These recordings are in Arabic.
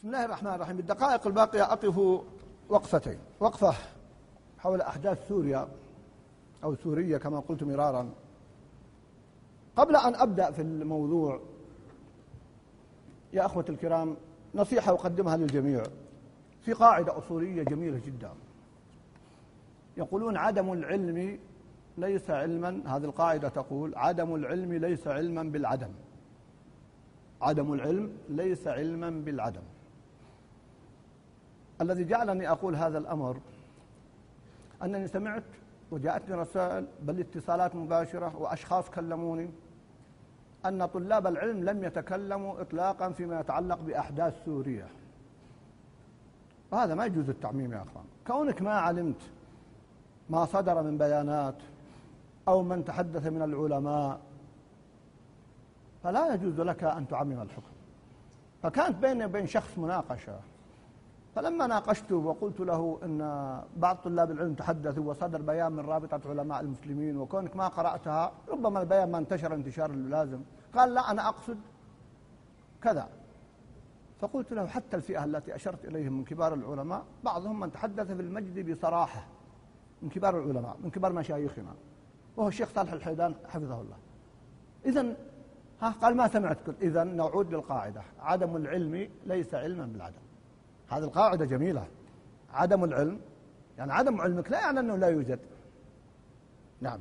بسم الله الرحمن الرحيم. بالدقائق الباقية أقف وقفتين. وقفة حول أحداث سوريا أو سورية كما قلت مرارا. قبل أن أبدأ في الموضوع يا أخوة الكرام نصيحة أقدمها للجميع. في قاعدة أصولية جميلة جدا. يقولون عدم العلم ليس علما هذه القاعدة تقول عدم العلم ليس علما بالعدم. عدم العلم ليس علما بالعدم. الذي جعلني أقول هذا الأمر أنني سمعت وجاءتني رسائل بل اتصالات مباشرة وأشخاص كلموني أن طلاب العلم لم يتكلموا إطلاقا فيما يتعلق بأحداث سوريا وهذا ما يجوز التعميم يا أخوان. كونك ما علمت ما صدر من بيانات أو من تحدث من العلماء فلا يجوز لك أن تعمم الحكم. فكانت بيني وبين شخص مناقشة فلما ناقشته وقلت له أن بعض طلاب العلم تحدثوا وصدر بيان من رابطة علماء المسلمين وكونك ما قرأتها ربما البيان ما انتشر انتشار اللازم. قال لا أنا أقصد كذا. فقلت له حتى الفئة التي أشرت إليهم من كبار العلماء بعضهم من تحدث في المجد بصراحة من كبار العلماء من كبار مشايخنا وهو الشيخ صالح الحيدان حفظه الله. إذا ها قال ما سمعت؟ إذا نعود للقاعدة. عدم العلم ليس علما بالعدم. هذه القاعدة جميلة. عدم العلم يعني عدم علمك لا يعني أنه لا يوجد. نعم.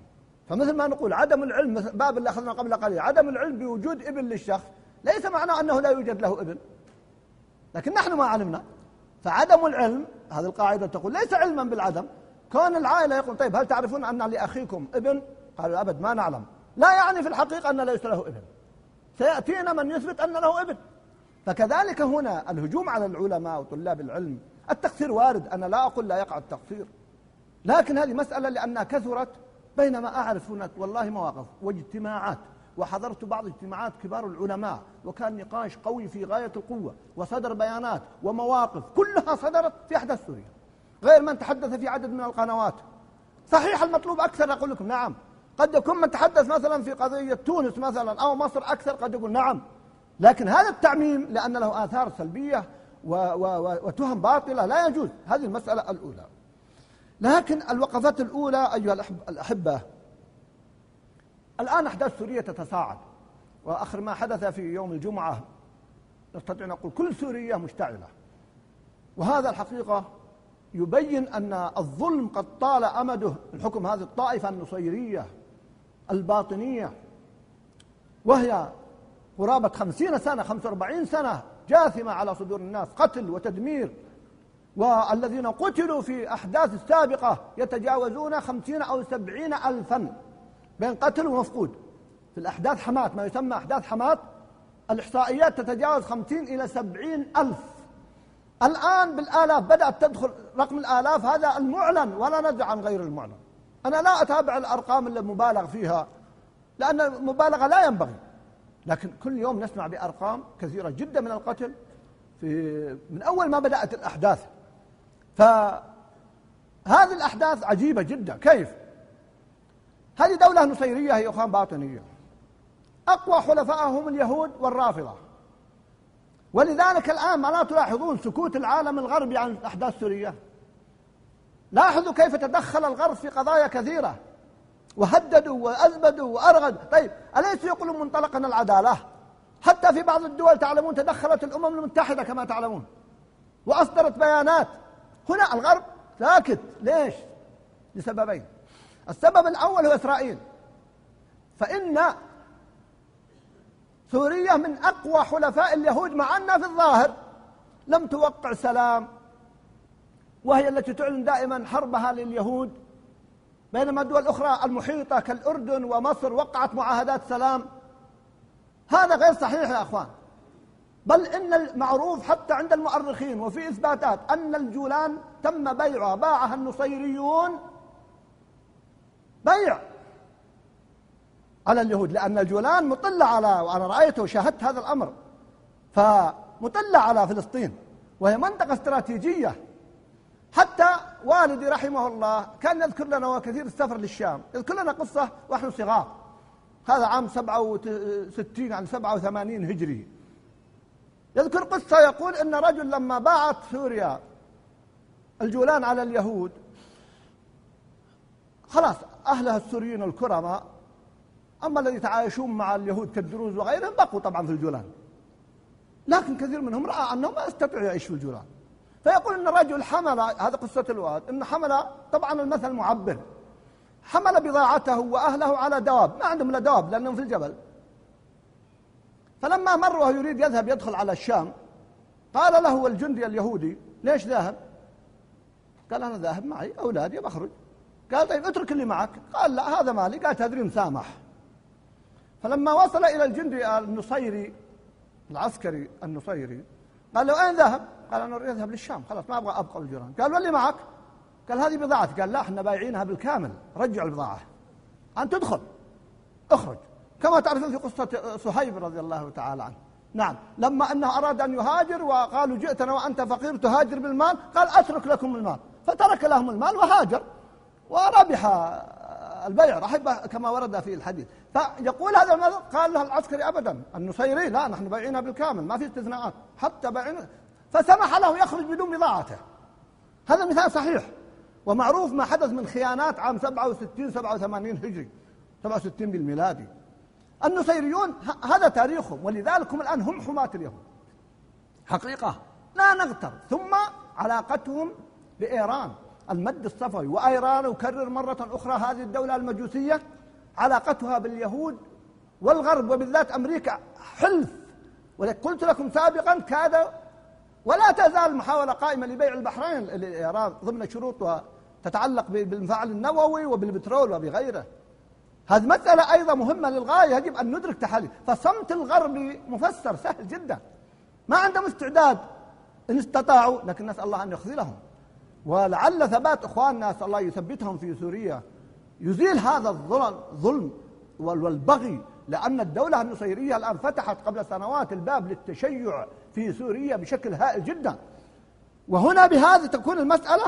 فمثل ما نقول عدم العلم باب اللي أخذنا قبل قليل عدم العلم بوجود ابن للشخص ليس معناه أنه لا يوجد له ابن لكن نحن ما علمنا. فعدم العلم هذه القاعدة تقول ليس علما بالعدم. كون العائلة يقول طيب هل تعرفون أن لأخيكم ابن قالوا أبد ما نعلم. لا يعني في الحقيقة أن ليس له ابن سيأتينا من يثبت أن له ابن فكذلك هنا الهجوم على العلماء وطلاب العلم. التقصير وارد. أنا لا أقول لا يقع التقصير. لكن هذه مسألة لأنها كثرت بينما أعرف هناك والله مواقف واجتماعات. وحضرت بعض اجتماعات كبار العلماء. وكان نقاش قوي في غاية القوة وصدر بيانات ومواقف. كلها صدرت في أحداث سوريا غير من تحدث في عدد من القنوات. صحيح المطلوب أكثر. أقول لكم نعم. قد يكون من تحدث مثلا في قضية تونس مثلا أو مصر أكثر. قد يقول نعم. لكن هذا التعميم لأن له آثار سلبية وتهم باطلة لا يجوز. هذه المسألة الأولى. لكن الوقفات الأولى أيها الأحبة الآن أحداث سوريا تتصاعد وآخر ما حدث في يوم الجمعة نستطيع نقول كل سوريا مشتعلة. وهذا الحقيقة يبين أن الظلم قد طال أمده من حكم هذه الطائفة النصيرية الباطنية. وهي قرابة خمسين سنة خمسة وأربعين سنة جاثمة على صدور الناس قتل وتدمير. والذين قتلوا في أحداث السابقة يتجاوزون خمسين أو سبعين ألفا بين قتل ومفقود. في الأحداث حمات ما يسمى أحداث حمات الإحصائيات تتجاوز خمسين إلى سبعين ألف. الآن بالآلاف بدأت تدخل رقم الآلاف هذا المعلن ولا ندع عن غير المعلن. أنا لا أتابع الأرقام المبالغ فيها لأن المبالغة لا ينبغي. لكن كل يوم نسمع بأرقام كثيرة جدا من القتل في من أول ما بدأت الأحداث. فهذه الأحداث عجيبة جدا. كيف؟ هذه دولة نصيرية هي أخوان باطنية. أقوى حلفائهم اليهود والرافضة. ولذلك الآن ما لا تلاحظون سكوت العالم الغربي عن أحداث سوريا لاحظوا كيف تدخل الغرب في قضايا كثيرة. وهددوا وأزبدوا وأرغدوا طيب أليس يقولون منطلقا العدالة؟ حتى في بعض الدول تعلمون تدخلت الأمم المتحدة كما تعلمون وأصدرت بيانات. هنا الغرب ساكت. ليش؟ لسببين. السبب الأول هو إسرائيل. فإن سوريا من أقوى حلفاء اليهود مع أنها في الظاهر لم توقع سلام وهي التي تعلن دائما حربها لليهود. بينما الدول الأخرى المحيطة كالأردن ومصر وقعت معاهدات سلام. هذا غير صحيح يا أخوان. بل إن المعروف حتى عند المؤرخين وفي إثباتات أن الجولان تم بيعها باعها النصيريون بيع على اليهود لأن الجولان مطلة على وأنا رأيته وشاهدت هذا الأمر. فمطلة على فلسطين وهي منطقة استراتيجية. حتى والدي رحمه الله كان يذكر لنا وكثير السفر للشام. يذكر لنا قصة ونحن صغار. هذا عام 67 عن 87 هجري. يذكر قصة يقول إن رجل لما باعت سوريا الجولان على اليهود خلاص أهلها السوريين الكرماء أما الذي يتعايشون مع اليهود كالدروز وغيرهم بقوا طبعا في الجولان. لكن كثير منهم رأى أنه ما يستطيع يعيش في الجولان. فيقول أن الرجل حمل هذا قصة الواد أن حمل طبعا المثل معبر. حمل بضاعته وأهله على دواب ما عندهم إلا دواب لأنهم في الجبل. فلما مر وهو يريد يذهب يدخل على الشام قال له الجندي اليهودي ليش ذاهب؟ قال أنا ذاهب معي أولادي بخرج قال طيب اترك اللي معك. قال لا هذا مالي. قال تدري مسامح فلما وصل إلى الجندي النصيري العسكري النصيري قال له أين ذهب قال أنا أريد أذهب للشام خلاص ما أبغى أبقى بالجيران قال واللي معك. قال هذه بضاعتي قال لا إحنا بايعينها بالكامل. رجعوا البضاعة. أنت تدخل اخرج. كما تعرفون في قصة صهيب رضي الله تعالى عنه. نعم. لما أنه أراد أن يهاجر وقالوا جئتنا وأنت فقير تهاجر بالمال؟ قال أترك لكم المال. فترك لهم المال وهاجر. وربح البيع. رحب كما ورد في الحديث. فيقول هذا المثل قال له العسكري أبدا النصيري لا نحن بايعينها بالكامل ما في استثناءات. حتى بايعين فسمح له يخرج بدون بضاعته هذا مثال صحيح. ومعروف ما حدث من خيانات عام 67 87 هجري 67 بالميلادي. النصيريون هذا تاريخهم ولذلك هم الآن هم حماة اليهود. حقيقة لا نغتر. ثم علاقتهم بإيران. المد الصفوي وأيران أكرر مرة أخرى هذه الدولة المجوسية علاقتها باليهود والغرب وبالذات أمريكا حلف. قلت لكم سابقا كاد ولا تزال المحاولة قائمة لبيع البحرين ضمن شروط تتعلق بالمفاعل النووي وبالبترول وبغيره. هذه مسألة أيضا مهمة للغاية يجب أن ندرك تحاليل. فصمت الغربي مفسر سهل جدا. ما عندهم استعداد إن استطاعوا لكن نسأل الله أن يخذلهم. ولعل ثبات إخواننا نسأل الله يثبتهم في سوريا. يزيل هذا الظلم والبغي لأن الدولة النصيرية الآن فتحت قبل سنوات الباب للتشيع في سوريا بشكل هائل جدا. وهنا بهذا تكون المسألة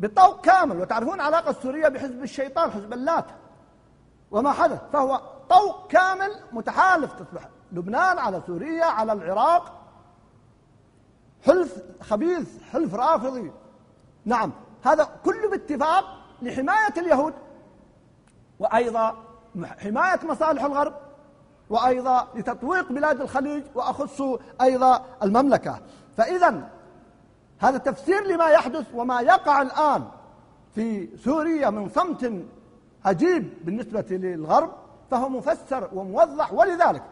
بطوق كامل. وتعرفون علاقة سوريا بحزب الشيطان حزب اللات. وما حدث؟ فهو طوق كامل متحالف تصبح. لبنان على سوريا على العراق. حلف خبيث حلف رافضي. نعم هذا كله باتفاق لحماية اليهود. وأيضا حماية مصالح الغرب وأيضا لتطويق بلاد الخليج وأخص أيضا المملكة. فإذا هذا تفسير لما يحدث وما يقع الآن في سوريا من صمت عجيب بالنسبة للغرب فهو مفسر وموضح. ولذلك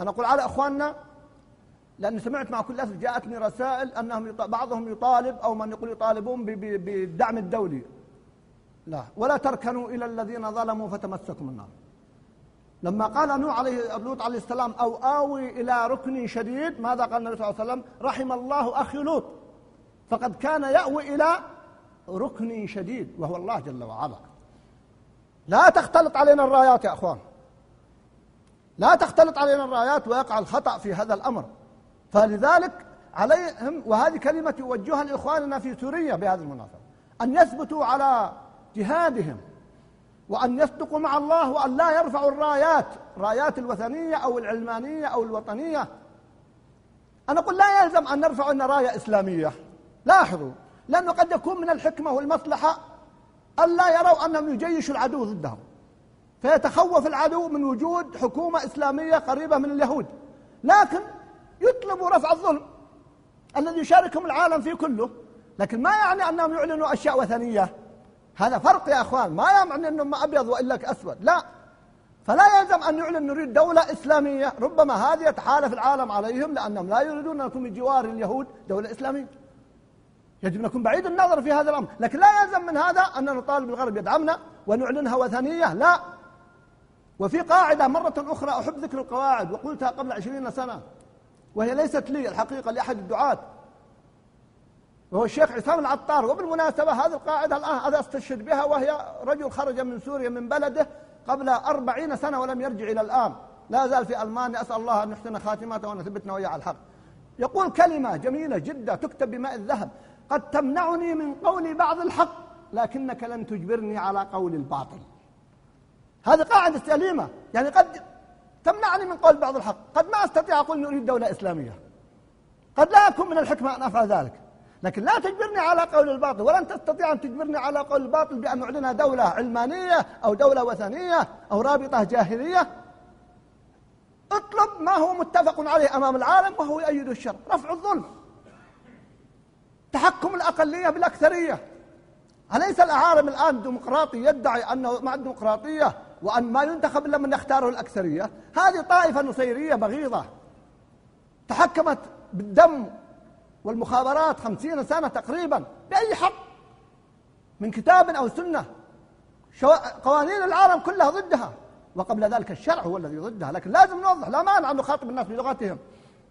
أنا أقول على أخواننا لأني سمعت مع كل أسف جاءتني رسائل أنهم بعضهم يطالب أو من يقول يطالبون بالدعم الدولي. لا. ولا تركنوا إلى الذين ظلموا فتمسكم النار. لما قال نوح عليه لوط عليه السلام أو آوي إلى ركن شديد ماذا قال النبي صلى الله عليه وسلم؟ رحم الله أخي لوط. فقد كان يأوي إلى ركن شديد وهو الله جل وعلا. لا تختلط علينا الرايات يا أخوان. لا تختلط علينا الرايات ويقع الخطأ في هذا الأمر. فلذلك عليهم وهذه كلمة يوجهها لإخواننا في سوريا بهذه المناسبة أن يثبتوا على جهادهم وأن يصدقوا مع الله وأن لا يرفعوا الرايات رايات الوثنية أو العلمانية أو الوطنية. أنا أقول لا يلزم أن نرفع أن راية إسلامية. لاحظوا لأنه قد يكون من الحكمة والمصلحة ألا يروا أنهم يجيشوا العدو ضدهم. فيتخوف العدو من وجود حكومة إسلامية قريبة من اليهود. لكن يطلبوا رفع الظلم الذي يشاركهم العالم فيه كله. لكن ما يعني أنهم يعلنوا أشياء وثنية؟ هذا فرق يا أخوان. ما يعني أنهم أبيض وإلا أسود. لا. فلا يلزم أن يعلن نريد دولة إسلامية. ربما هذه يتحالف العالم عليهم لأنهم لا يريدون أن يكون بجوار اليهود دولة إسلامية. يجب أن نكون بعيد النظر في هذا الأمر. لكن لا يلزم من هذا أن نطالب الغرب يدعمنا ونعلنها وثنية. لا. وفي قاعدة مرة أخرى أحب ذكر القواعد وقلتها قبل عشرين سنة. وهي ليست لي الحقيقة لأحد الدعاة. وهو الشيخ عصام العطار وبالمناسبة هذه القاعدة الآن هذا أستشهد بها وهي رجل خرج من سوريا من بلده قبل أربعين سنة ولم يرجع إلى الآن. لا زال في ألمانيا أسأل الله أن يحسن خاتمته وأن يثبتنا وإياه على الحق. يقول كلمة جميلة جدا تكتب بماء الذهب قد تمنعني من قول بعض الحق لكنك لن تجبرني على قول الباطل. هذه قاعدة سليمة يعني قد تمنعني من قول بعض الحق. قد ما أستطيع أقول نريد دولة إسلامية. قد لا يكون من الحكمة أن أفعل ذلك. لكن لا تجبرني على قول الباطل ولن تستطيع أن تجبرني على قول الباطل بأن نعلن دولة علمانية أو دولة وثنية أو رابطة جاهلية. اطلب ما هو متفق عليه أمام العالم وهو يؤيد الشر رفع الظلم. تحكم الأقلية بالأكثرية. أليس العالم الآن ديمقراطي يدعي أنه مع الديمقراطية وأن ما ينتخب إلا من يختاره الأكثرية؟ هذه طائفة نصيرية بغيضة. تحكمت بالدم والمخابرات خمسين سنة تقريبا بأي حق من كتاب أو سنة. قوانين العالم كلها ضدها وقبل ذلك الشرع هو الذي ضدها لكن لازم نوضح لا مانع أن نخاطب الناس بلغتهم.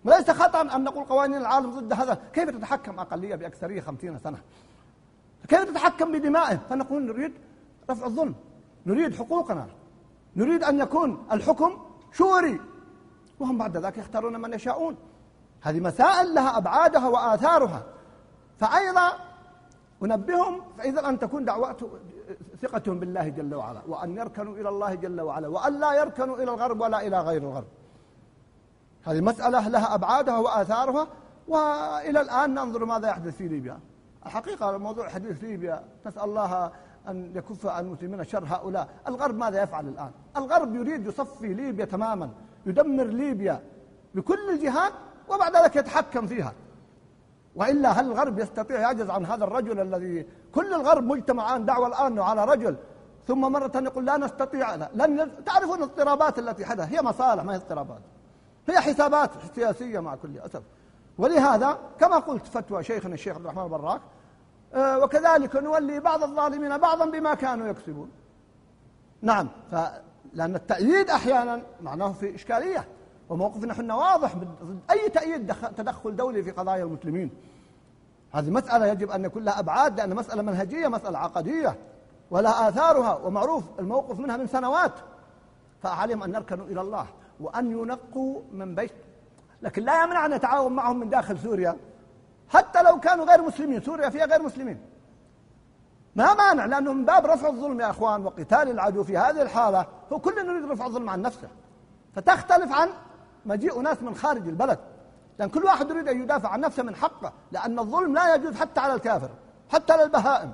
وليس خطأ أن نقول قوانين العالم ضد هذا. كيف تتحكم أقلية بأكثرية خمسين سنة؟ كيف تتحكم بدمائهم فنقول نريد رفع الظلم نريد حقوقنا نريد أن يكون الحكم شوري. وهم بعد ذلك يختارون من يشاءون. هذه مسائل لها أبعادها وآثارها. فأيضا أنبههم فإذا أن تكون دعوات ثقتهم بالله جل وعلا وأن يركنوا إلى الله جل وعلا وأن لا يركنوا إلى الغرب ولا إلى غير الغرب. هذه مسألة لها أبعادها وآثارها وإلى الآن ننظر ماذا يحدث في ليبيا. الحقيقة موضوع حديث ليبيا نسأل الله أن يكف عن المسلمين شر هؤلاء. الغرب ماذا يفعل الآن؟ الغرب يريد يصفي ليبيا تماما يدمر ليبيا بكل الجهات وبعد ذلك يتحكم فيها. وإلا هل الغرب يستطيع يعجز عن هذا الرجل الذي كل الغرب مجتمع الآن دعوة الآن على رجل ثم مرة يقول لا نستطيع لا. لن تعرفون الاضطرابات التي حدث هي مصالح ما هي اضطرابات؟ هي حسابات سياسية مع كل أسف. ولهذا كما قلت فتوى شيخنا الشيخ عبد الرحمن البراك آه، وكذلك نولي بعض الظالمين بعضا بما كانوا يكسبون. نعم لأن التأييد أحيانا معناه في إشكالية. وموقفنا إحنا واضح ضد أي تأييد تدخل دولي في قضايا المسلمين. هذه مسألة يجب أن يكون لها أبعاد لأن مسألة منهجية مسألة عقدية ولها آثارها ومعروف الموقف منها من سنوات. فعليهم أن نركنوا إلى الله وأن ينقوا من بيت. لكن لا يمنع أن نتعاون معهم من داخل سوريا حتى لو كانوا غير مسلمين. سوريا فيها غير مسلمين. ما مانع لأنه من باب رفع الظلم يا أخوان وقتال العدو في هذه الحالة هو كل يريد رفع الظلم عن نفسه. فتختلف عن مجيء ناس من خارج البلد. لأن كل واحد يريد أن يدافع عن نفسه من حقه. لأن الظلم لا يجوز حتى على الكافر حتى على البهائم.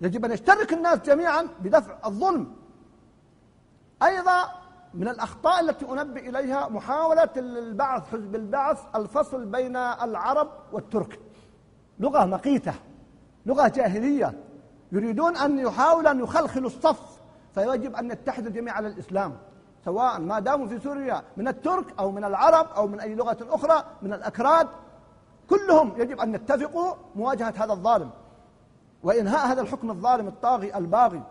يجب أن يشترك الناس جميعا بدفع الظلم. أيضا من الأخطاء التي أنبئ إليها محاولة البعث حزب البعث الفصل بين العرب والترك. لغة مقيتة لغة جاهلية. يريدون أن يحاولوا أن يخلخلوا الصف فيجب أن يتحدوا جميعا على الإسلام. سواء ما داموا في سوريا من الترك أو من العرب أو من أي لغة أخرى من الأكراد كلهم يجب أن يتفقوا مواجهة هذا الظالم. وإنهاء هذا الحكم الظالم الطاغي الباغي.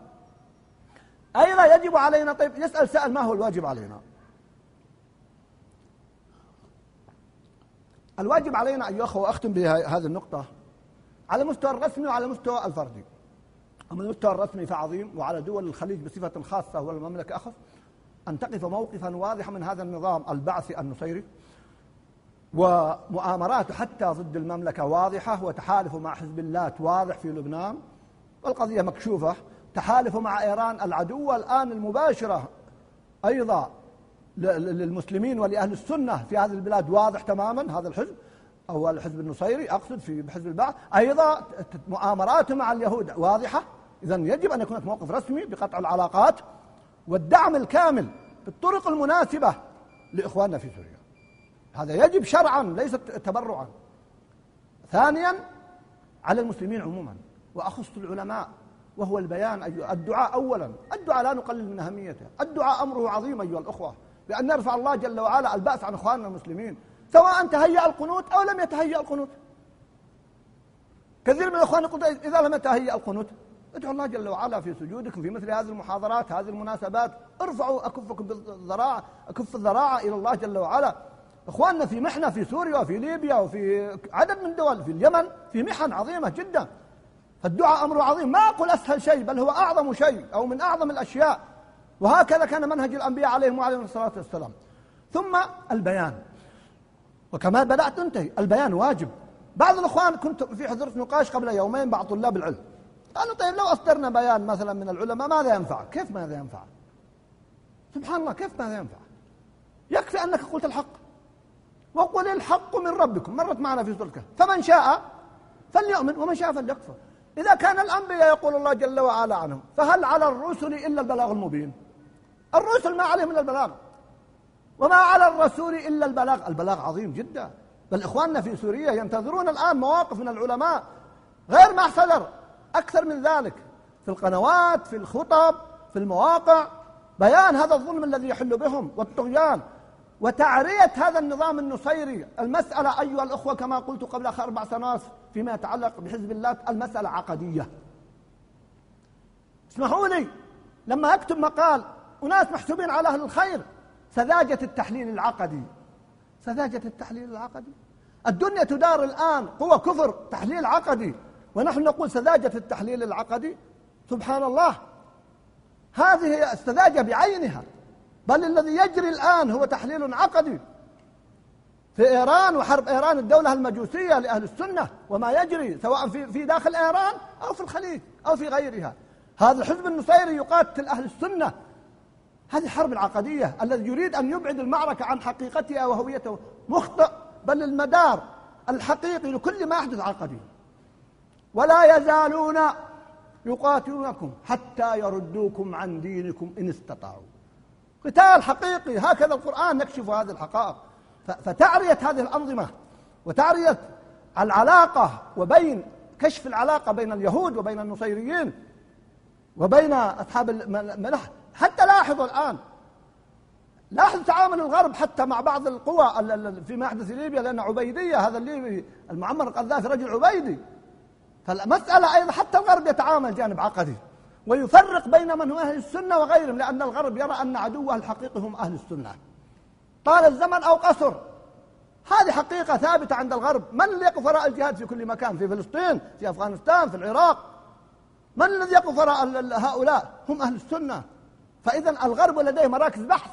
أيضا يجب علينا؟ طيب يسأل سأل ما هو الواجب علينا؟ الواجب علينا أيها الأخوة وأختم بهذه النقطة على المستوى الرسمي وعلى المستوى الفردي. أما المستوى الرسمي فعظيم وعلى دول الخليج بصفة خاصة والمملكة أخف أن تقف موقفا واضحا من هذا النظام البعثي النصيري ومؤامراته حتى ضد المملكة واضحة وتحالفه مع حزب الله واضح في لبنان. والقضية مكشوفة. تحالفه مع إيران العدو الآن المباشرة أيضا للمسلمين ولأهل السنة في هذه البلاد واضح تماما هذا الحزب أو الحزب النصيري أقصد في حزب البعث. أيضا مؤامراته مع اليهود واضحة. إذا يجب أن يكون موقف رسمي بقطع العلاقات. والدعم الكامل بالطرق المناسبة لإخواننا في سوريا. هذا يجب شرعا ليس تبرعا. ثانيا على المسلمين عموما وأخص العلماء وهو البيان أيها الدعاء أولا. الدعاء لا نقلل من أهميته. الدعاء أمره عظيم أيها الأخوة بأن نرفع الله جل وعلا البأس عن إخواننا المسلمين سواء تهيأ القنوت أو لم يتهيأ القنوت. كثير من الإخوان يقول إذا لم يتهيأ القنوت ادعوا الله جل وعلا في سجودكم في مثل هذه المحاضرات هذه المناسبات. ارفعوا أكفكم بالذراع أكف الذراع إلى الله جل وعلا. إخواننا في محنة في سوريا وفي ليبيا وفي عدد من دول في اليمن في محن عظيمة جدا. فالدعاء أمر عظيم. ما أقول أسهل شيء بل هو أعظم شيء أو من أعظم الأشياء. وهكذا كان منهج الأنبياء عليهم وعليهم الصلاة والسلام. ثم البيان. وكما بدأت تنتهي. البيان واجب. بعض الإخوان كنت في حضرة نقاش قبل يومين بعض طلاب العلم. قالوا طيب لو أصدرنا بيان مثلا من العلماء ماذا ينفع؟ كيف ماذا ينفع؟ سبحان الله كيف ماذا ينفع؟ يكفي أنك قلت الحق. وقل الحق من ربكم. مرت معنا في سورة فمن شاء فليؤمن ومن شاء فليكفر. إذا كان الأنبياء يقول الله جل وعلا عنهم فهل على الرسل إلا البلاغ المبين؟ الرسل ما عليهم إلا البلاغ. وما على الرسول إلا البلاغ. البلاغ عظيم جدا. بل إخواننا في سوريا ينتظرون الآن مواقف من العلماء غير ما صدر أكثر من ذلك. في القنوات في الخطب في المواقع. بيان هذا الظلم الذي يحل بهم والطغيان. وتعرية هذا النظام النصيري. المسألة أيها الأخوة كما قلت قبل أربع سنوات فيما يتعلق بحزب الله المسألة عقدية. اسمحوا لي لما أكتب مقال أناس محسوبين على أهل الخير سذاجة التحليل العقدي. سذاجة التحليل العقدي. الدنيا تدار الآن قوة كفر تحليل عقدي. ونحن نقول سذاجة التحليل العقدي. سبحان الله. هذه السذاجة بعينها. بل الذي يجري الآن هو تحليل عقدي. في إيران وحرب إيران الدولة المجوسية لأهل السنة وما يجري سواء في في داخل إيران أو في الخليج أو في غيرها. هذا الحزب النصيري يقاتل أهل السنة. هذه الحرب العقدية الذي يريد أن يبعد المعركة عن حقيقتها وهويته مخطئ. بل المدار الحقيقي لكل ما يحدث عقدي. ولا يزالون يقاتلونكم حتى يردوكم عن دينكم إن استطاعوا. قتال حقيقي. هكذا القرآن يكشف هذه الحقائق. فتعرية هذه الأنظمة وتعرية العلاقة وبين كشف العلاقة بين اليهود وبين النصيريين وبين أصحاب الملح. حتى لاحظوا الآن. لاحظ تعامل الغرب حتى مع بعض القوى فيما يحدث في ليبيا لأن عبيدية هذا الليبي المعمر القذافي رجل عبيدي. فالمسألة أيضا حتى الغرب يتعامل جانب عقدي ويفرق بين من هو أهل السنة وغيرهم لأن الغرب يرى أن عدوه الحقيقي هم أهل السنة. طال الزمن أو قصر هذه حقيقة ثابتة عند الغرب. من الذي يقف وراء الجهاد في كل مكان؟ في فلسطين في أفغانستان في العراق. من الذي يقف وراء هؤلاء؟ هم أهل السنة. فإذا الغرب لديه مراكز بحث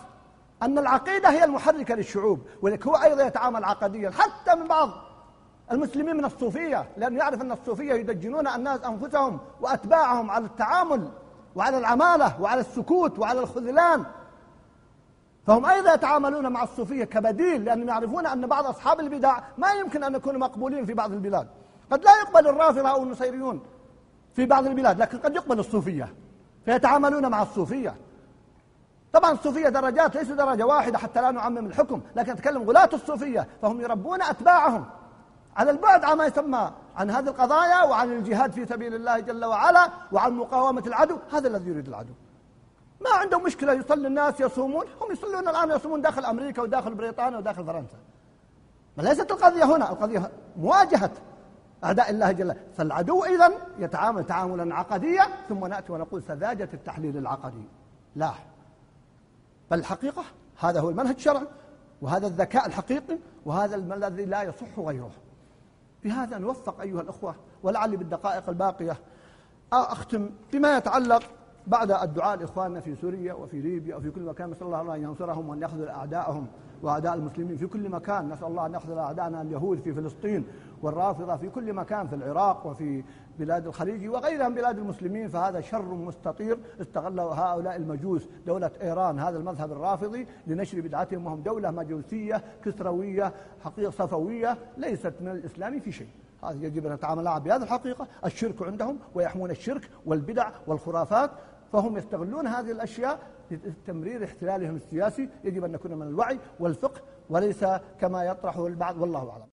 أن العقيدة هي المحركة للشعوب ولكن هو أيضا يتعامل عقديا حتى من بعض المسلمين من الصوفية لأنه يعرف أن الصوفية يدجنون الناس أنفسهم وأتباعهم على التعامل وعلى العمالة وعلى السكوت وعلى الخذلان. فهم أيضا يتعاملون مع الصوفية كبديل لأنهم يعرفون أن بعض أصحاب البدع ما يمكن أن يكونوا مقبولين في بعض البلاد. قد لا يقبل الرافضة أو النصيريون في بعض البلاد لكن قد يقبل الصوفية فيتعاملون مع الصوفية. طبعا الصوفية درجات ليس درجة واحدة حتى لا نعمم الحكم لكن أتكلم غلاة الصوفية فهم يربون أتباعهم. على البعد عما يسمى عن هذه القضايا وعن الجهاد في سبيل الله جل وعلا وعن مقاومة العدو. هذا الذي يريد العدو. ما عندهم مشكلة يصلي الناس يصومون. هم يصلون الآن يصومون داخل أمريكا وداخل بريطانيا وداخل فرنسا. ما ليست القضية هنا. القضية مواجهة. أعداء الله جل فالعدو إذا يتعامل تعاملا عقديا ثم نأتي ونقول سذاجة التحليل العقدي. لا. بل الحقيقة هذا هو المنهج الشرعي وهذا الذكاء الحقيقي وهذا الذي لا يصح غيره. بهذا نوفق أيها الأخوة ولعلي بالدقائق الباقية. أختم بما يتعلق بعد الدعاء لإخواننا في سوريا وفي ليبيا وفي كل مكان نسأل الله أن ينصرهم وأن يخذل أعداءهم وأعداء المسلمين في كل مكان. نسأل الله أن يخذل أعداءنا اليهود في فلسطين والرافضة في كل مكان في العراق وفي بلاد الخليج وغيرها من بلاد المسلمين. فهذا شر مستطير استغله هؤلاء المجوس دولة إيران هذا المذهب الرافضي لنشر بدعتهم وهم دولة مجوسية كسروية حقيقة صفوية ليست من الإسلام في شيء. هذا يجب أن نتعامل بهذه الحقيقة. الشرك عندهم ويحمون الشرك والبدع والخرافات. فهم يستغلون هذه الأشياء لتمرير احتلالهم السياسي يجب أن نكون من الوعي والفقه وليس كما يطرحه البعض والله أعلم.